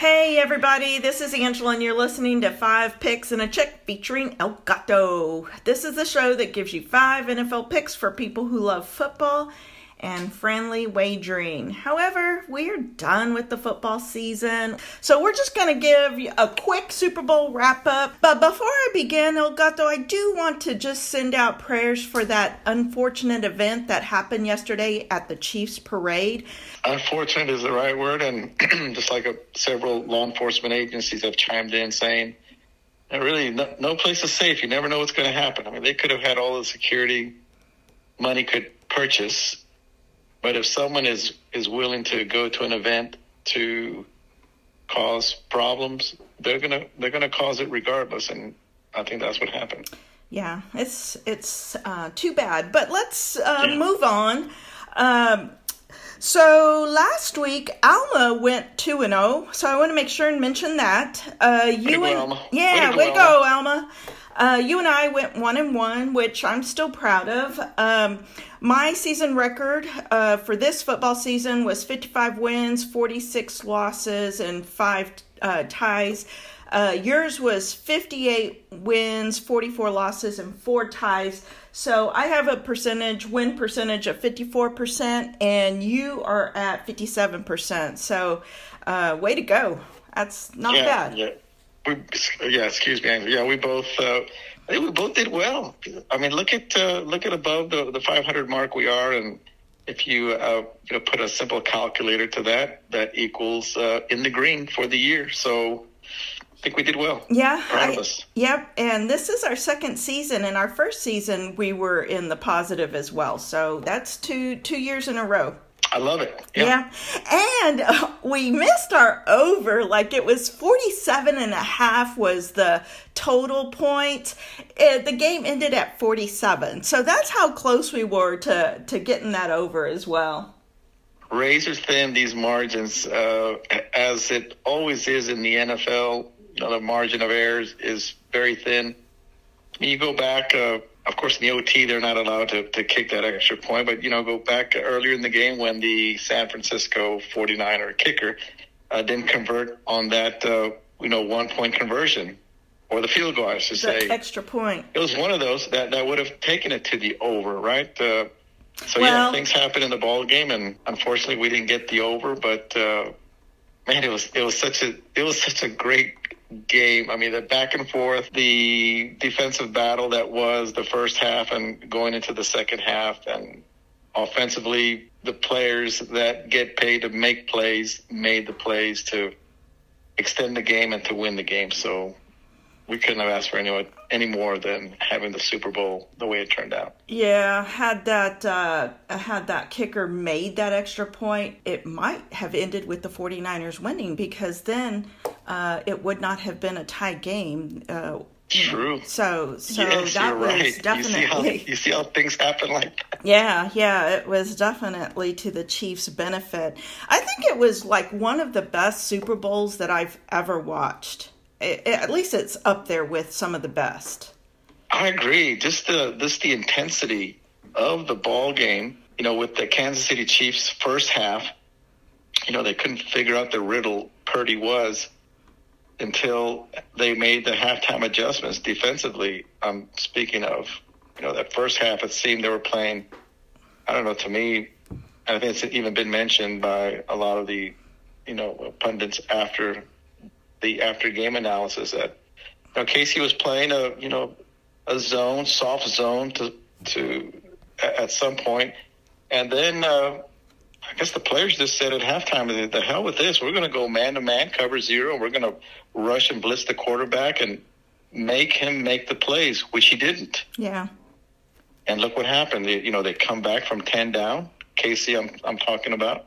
Hey everybody, this is Angela and you're listening to Five Picks and a Chick featuring El Gato. This is the show that gives you five NFL picks for people who love football and friendly wagering. However, we're done with the football season, so we're just going to give you a quick Super Bowl wrap up. But before I begin, El Gato, I do want to just send out prayers for that unfortunate event that happened yesterday at the Chiefs parade. Unfortunate is the right word, and just like a, several law enforcement agencies have chimed in saying, really, no, no place is safe. You never know what's going to happen. I mean, they could have had all the security money could purchase but if someone is is willing to go to an event to cause problems, they're gonna they're gonna cause it regardless, and I think that's what happened. Yeah, it's it's uh, too bad, but let's uh, yeah. move on. Um, so last week Alma went two and zero, oh, so I want to make sure and mention that. Uh, you and Alma. yeah, way to, way to go, Alma. Uh, you and I went one and one, which I'm still proud of. Um, my season record uh, for this football season was 55 wins, 46 losses, and five uh, ties. Uh, yours was 58 wins, 44 losses, and four ties. So I have a percentage, win percentage of 54%, and you are at 57%. So uh, way to go. That's not yeah, bad. Yeah we, yeah, excuse me. Yeah, we both, uh, I think we both did well. I mean, look at uh, look at above the the 500 mark we are, and if you uh, you know put a simple calculator to that, that equals uh, in the green for the year. So I think we did well. Yeah. Proud us. Yep. And this is our second season. In our first season, we were in the positive as well. So that's two two years in a row. I love it. Yeah. yeah. And we missed our over. Like it was 47 and a half was the total point. It, the game ended at 47. So that's how close we were to, to getting that over as well. Razor thin, these margins, uh, as it always is in the NFL. You know, the margin of errors is very thin. You go back, uh, of course, in the OT, they're not allowed to, to kick that extra point. But, you know, go back earlier in the game when the San Francisco 49er kicker uh, didn't convert on that, uh, you know, one point conversion or the field goal, I should the say. extra point. It was one of those that, that would have taken it to the over, right? Uh, so, well, yeah, things happen in the ball game. And unfortunately, we didn't get the over. But, uh, man, it was, it was such a, it was such a great game. I mean, the back and forth, the defensive battle that was the first half and going into the second half, and offensively, the players that get paid to make plays made the plays to extend the game and to win the game. So we couldn't have asked for any, any more than having the Super Bowl the way it turned out. Yeah, had that uh, had that kicker made that extra point, it might have ended with the 49ers winning because then uh, it would not have been a tie game. Uh, True. So, so yes, that was right. definitely. You see, how, you see how things happen like that. Yeah, yeah, it was definitely to the Chiefs' benefit. I think it was like one of the best Super Bowls that I've ever watched it, at least it's up there with some of the best. I agree. Just the just the intensity of the ball game. You know, with the Kansas City Chiefs first half, you know they couldn't figure out the riddle Purdy was until they made the halftime adjustments defensively. I'm speaking of, you know, that first half. It seemed they were playing. I don't know. To me, I think it's even been mentioned by a lot of the, you know, pundits after the after game analysis that you know, KC was playing a you know a zone, soft zone to to at some point, and then uh, I guess the players just said at halftime, "The hell with this! We're going to go man to man, cover zero. We're going to rush and blitz the quarterback and make him make the plays," which he didn't. Yeah. And look what happened. They, you know, they come back from ten down. KC, I'm I'm talking about,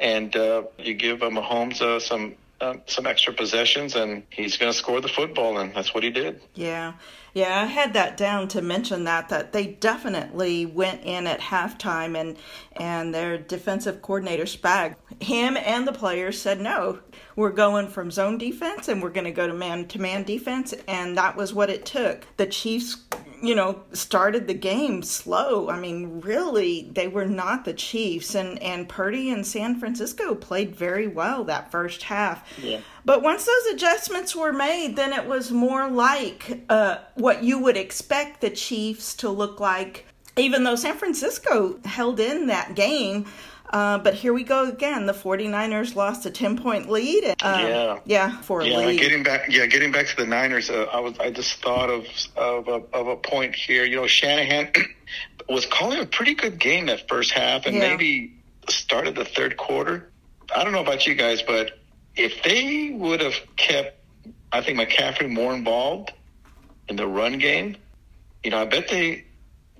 and uh, you give uh, Mahomes uh, some um, some extra possessions, and he's going to score the football, and that's what he did. Yeah, yeah, I had that down to mention that that they definitely went in at halftime, and and their defensive coordinator Spag, him and the players said no, we're going from zone defense and we're going to go to man to man defense, and that was what it took. The Chiefs you know, started the game slow. I mean, really, they were not the Chiefs, and and Purdy and San Francisco played very well that first half. Yeah. But once those adjustments were made, then it was more like uh, what you would expect the Chiefs to look like. Even though San Francisco held in that game, uh, but here we go again. The 49ers lost a 10 point lead. Uh, yeah. Yeah, for a yeah, lead. Getting back, yeah, getting back to the Niners, uh, I was, I just thought of, of, a, of a point here. You know, Shanahan was calling a pretty good game that first half and Yeah. maybe started the third quarter. I don't know about you guys, but if they would have kept, I think McCaffrey more involved in the run game, you know, I bet they,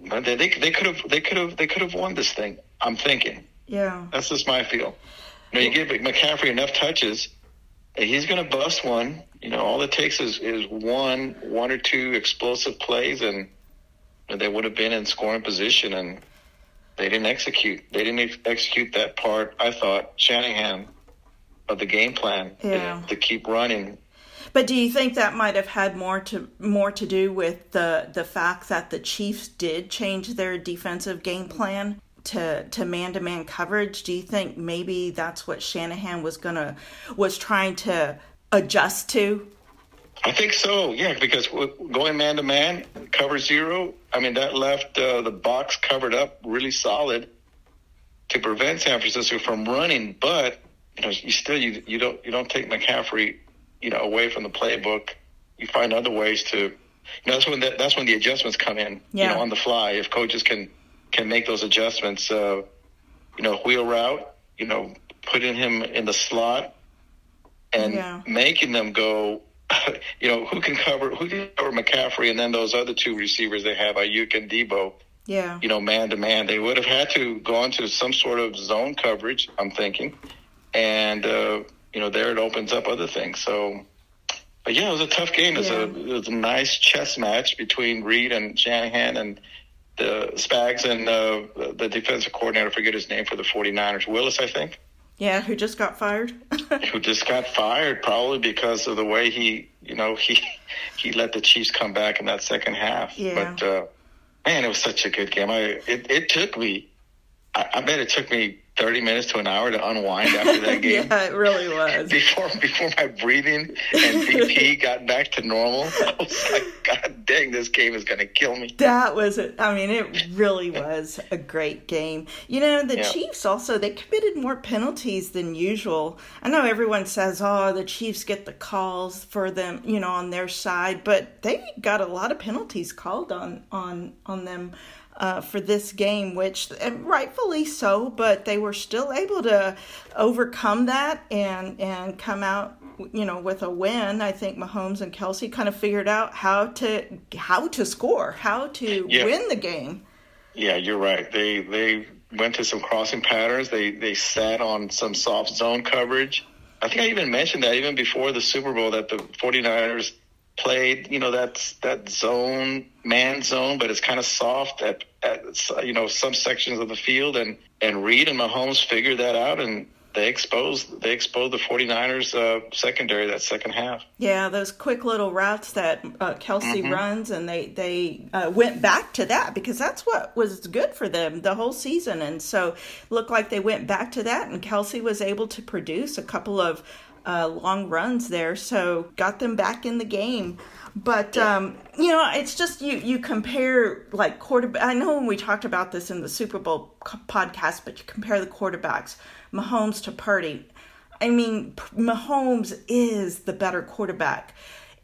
they, they, they could have, they could have, they could have won this thing. I'm thinking. Yeah. That's just my feel. You, give McCaffrey enough touches, he's going to bust one. You know, all it takes is, is one, one or two explosive plays, and they would have been in scoring position, and they didn't execute. They didn't ex- execute that part. I thought Shanahan of the game plan Yeah. to keep running. But do you think that might have had more to more to do with the the fact that the Chiefs did change their defensive game plan to to man to man coverage? Do you think maybe that's what Shanahan was gonna was trying to adjust to? I think so, yeah, because going man to man, cover zero. I mean, that left uh, the box covered up really solid to prevent San Francisco from running. But you know, you still you you don't you don't take McCaffrey, you know, away from the playbook. You find other ways to. You know, that's when the, that's when the adjustments come in. Yeah. You know, on the fly, if coaches can can make those adjustments. Uh, you know, wheel route. You know, putting him in the slot and Yeah. making them go. You know, who can cover who can cover McCaffrey, and then those other two receivers they have, Aiyuk and Deebo Yeah. you know, man to man. They would have had to go into some sort of zone coverage, I'm thinking. And, uh, you know, there it opens up other things. So, but yeah, it was a tough game. It was, Yeah. a, it was a nice chess match between Reid and Shanahan and the Spags and uh, the defensive coordinator, I forget his name for the 49ers, Willis, I think, Yeah, who just got fired? who just got fired probably because of the way he, you know, he, he let the Chiefs come back in that second half. Yeah. But, uh, man, it was such a good game. I it, it took me, I, I bet it took me thirty minutes to an hour to unwind after that game. yeah, it really was. Before before my breathing and BP got back to normal, I was like, God dang, this game is gonna kill me. That was it. I mean, it really was a great game. You know, the Yeah. Chiefs also they committed more penalties than usual. I know everyone says, "Oh, the Chiefs get the calls for them, you know, on their side," but they got a lot of penalties called on on on them. Uh, for this game, which and rightfully so, but they were still able to overcome that and and come out, you know, with a win. I think Mahomes and Kelce kind of figured out how to how to score, how to Yeah. win the game. Yeah, you're right. They they went to some crossing patterns. They they sat on some soft zone coverage. I think I even mentioned that even before the Super Bowl that the 49ers played, you know, that's that zone, man zone, but it's kind of soft at, at you know some sections of the field, and and Reid and Mahomes figured that out, and they exposed they exposed the 49ers uh, secondary that second half. Yeah, those quick little routes that uh, Kelce runs, and they they uh, went back to that because that's what was good for them the whole season, and so looked like they went back to that, and Kelce was able to produce a couple of uh, long runs there, so got them back in the game. But um, you know, it's just you you compare like quarterback. I know when we talked about this in the Super Bowl co- podcast, but you compare the quarterbacks, Mahomes to Purdy. I mean, P- Mahomes is the better quarterback.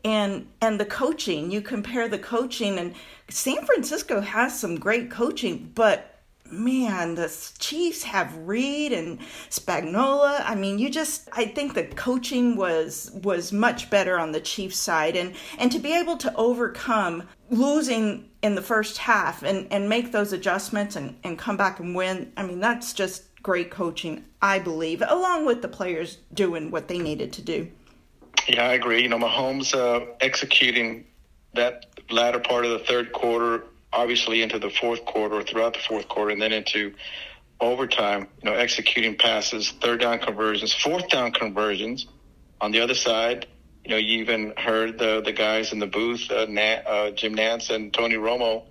And and the coaching, you compare the coaching and San Francisco has some great coaching, but man, the Chiefs have Reid and Spagnuolo. I mean, you just I think the coaching was was much better on the Chiefs side and and to be able to overcome losing in the first half and and make those adjustments and and come back and win. I mean, that's just great coaching, I believe, along with the players doing what they needed to do. Yeah, I agree. You know, Mahomes uh, executing that latter part of the third quarter, obviously into the fourth quarter, throughout the fourth quarter, and then into overtime. You know, executing passes, third down conversions, fourth down conversions. On the other side, you know, you even heard the the guys in the booth, uh, uh, Jim Nantz and Tony Romo,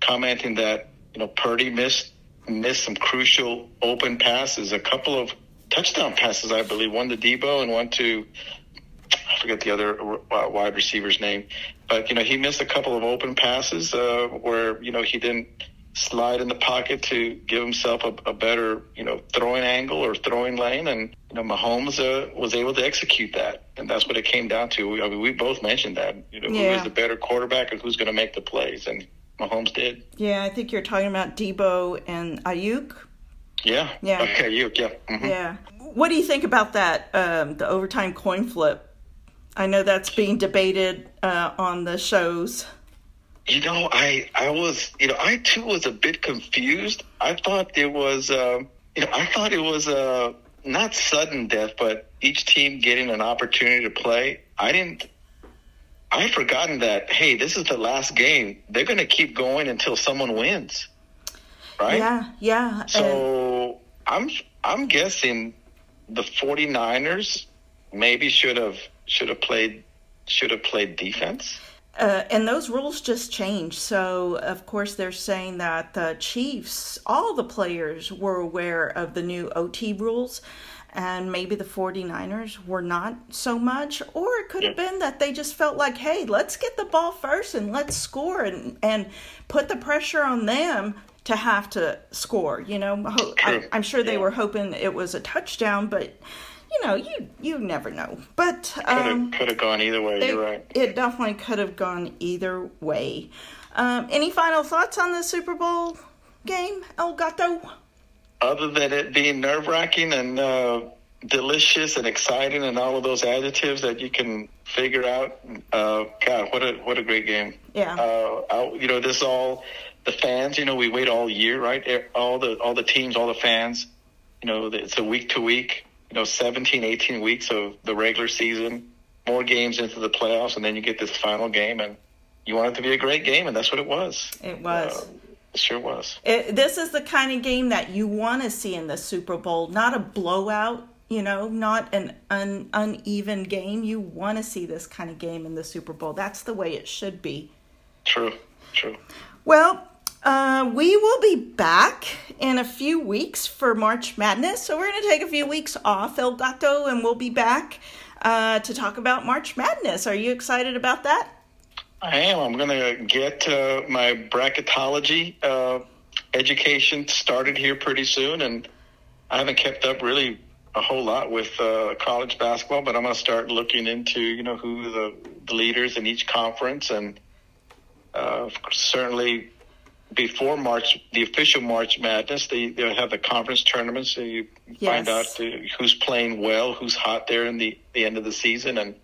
commenting that you know Purdy missed missed some crucial open passes, a couple of touchdown passes, I believe, one to Deebo and one to forget the other wide receiver's name, but you know he missed a couple of open passes uh, where you know he didn't slide in the pocket to give himself a, a better you know throwing angle or throwing lane, and you know Mahomes uh, was able to execute that, and that's what it came down to. I mean, we both mentioned that you know yeah. who is the better quarterback and who's going to make the plays, and Mahomes did. Yeah, I think you're talking about Deebo and Aiyuk. Yeah. Yeah. Okay, Aiyuk. Yeah. Mm-hmm. Yeah. What do you think about that? Um, the overtime coin flip I know that's being debated uh, on the shows. You know, I I was you know I too was a bit confused. I thought it was uh, you know I thought it was uh, not sudden death, but each team getting an opportunity to play. I didn't. I had forgotten that. Hey, this is the last game. They're going to keep going until someone wins, right? Yeah, yeah. So I'm I'm guessing the 49ers maybe should have should have played should have played defense. Uh, and those rules just changed. So, of course, they're saying that the Chiefs, all the players were aware of the new OT rules, and maybe the 49ers were not so much. Or it could have been that they just felt like, hey, let's get the ball first and let's score and, and put the pressure on them to have to score. You know, I, am sure they were hoping it was a touchdown, but you know, you you never know. But um, could have gone either way. They, you're right. It definitely could have gone either way. Um, any final thoughts on the Super Bowl game, El Gato? Other than it being nerve wracking and uh, delicious and exciting and all of those adjectives that you can figure out. Uh, God, what a what a great game! Yeah. Uh, I, you know, this all the fans. You know, we wait all year, right? All the all the teams, all the fans. You know, it's a week to week you know 17, 18 weeks of the regular season, more games into the playoffs, and then you get this final game, and you want it to be a great game, and that's what it was. It was. Uh, it sure was. It, this is the kind of game that you want to see in the Super Bowl, not a blowout. You know, not an un, uneven game. You want to see this kind of game in the Super Bowl. That's the way it should be. True. True. Well, uh, we will be back in a few weeks for March Madness. So we're going to take a few weeks off, El Gato, and we'll be back uh, to talk about March Madness. Are you excited about that? I am. I'm going to get uh, my bracketology uh, education started here pretty soon, and I haven't kept up really a whole lot with uh, college basketball, but I'm going to start looking into you know who the, the leaders in each conference, and certainly before March, the official March Madness, they they have the conference tournaments. So you yes. find out the, who's playing well, who's hot there in the, the end of the season, and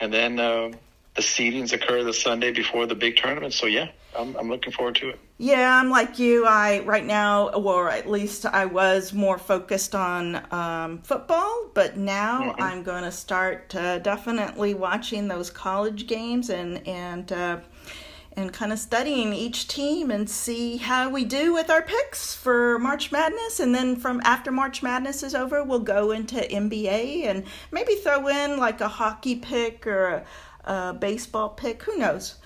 and then uh, the seedings occur the Sunday before the big tournament. So yeah, I'm I'm looking forward to it. Yeah, I'm like you. I right now, or at least I was more focused on um, football, but now mm-hmm. I'm going to start uh, definitely watching those college games and and. Uh, and kind of studying each team and see how we do with our picks for March Madness. And then from after March Madness is over, we'll go into NBA and maybe throw in like a hockey pick or a, a baseball pick. Who knows?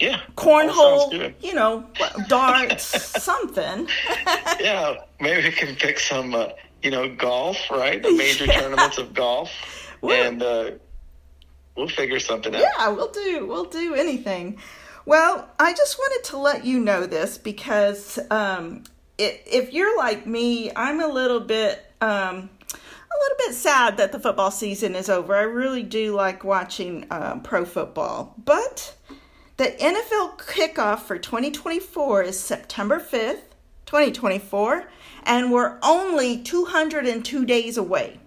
Yeah. Cornhole, you know, darts, something. yeah, maybe we can pick some, uh, you know, golf, right? The major yeah. tournaments of golf. and uh, we'll figure something out. Yeah, we'll do. We'll do anything. Well, I just wanted to let you know this because um, it, if you're like me, I'm a little bit um, a little bit sad that the football season is over. I really do like watching uh, pro football, but the NFL kickoff for 2024 is September 5th, 2024, and we're only 202 days away.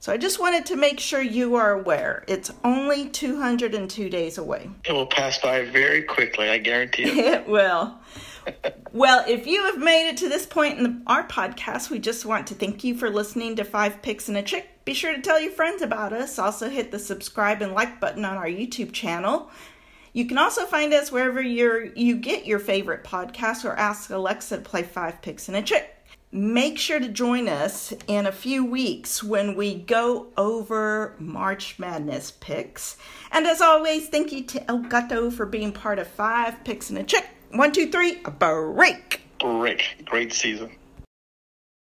So I just wanted to make sure you are aware. It's only 202 days away. It will pass by very quickly, I guarantee it. it will. well, if you have made it to this point in the, our podcast, we just want to thank you for listening to Five Picks and a Chick. Be sure to tell your friends about us. Also, hit the subscribe and like button on our YouTube channel. You can also find us wherever you you get your favorite podcast or ask Alexa to play Five Picks and a Chick. Make sure to join us in a few weeks when we go over March Madness picks. And as always, thank you to El Gato for being part of five picks and a chick. One, two, three, a break. Break. Great season.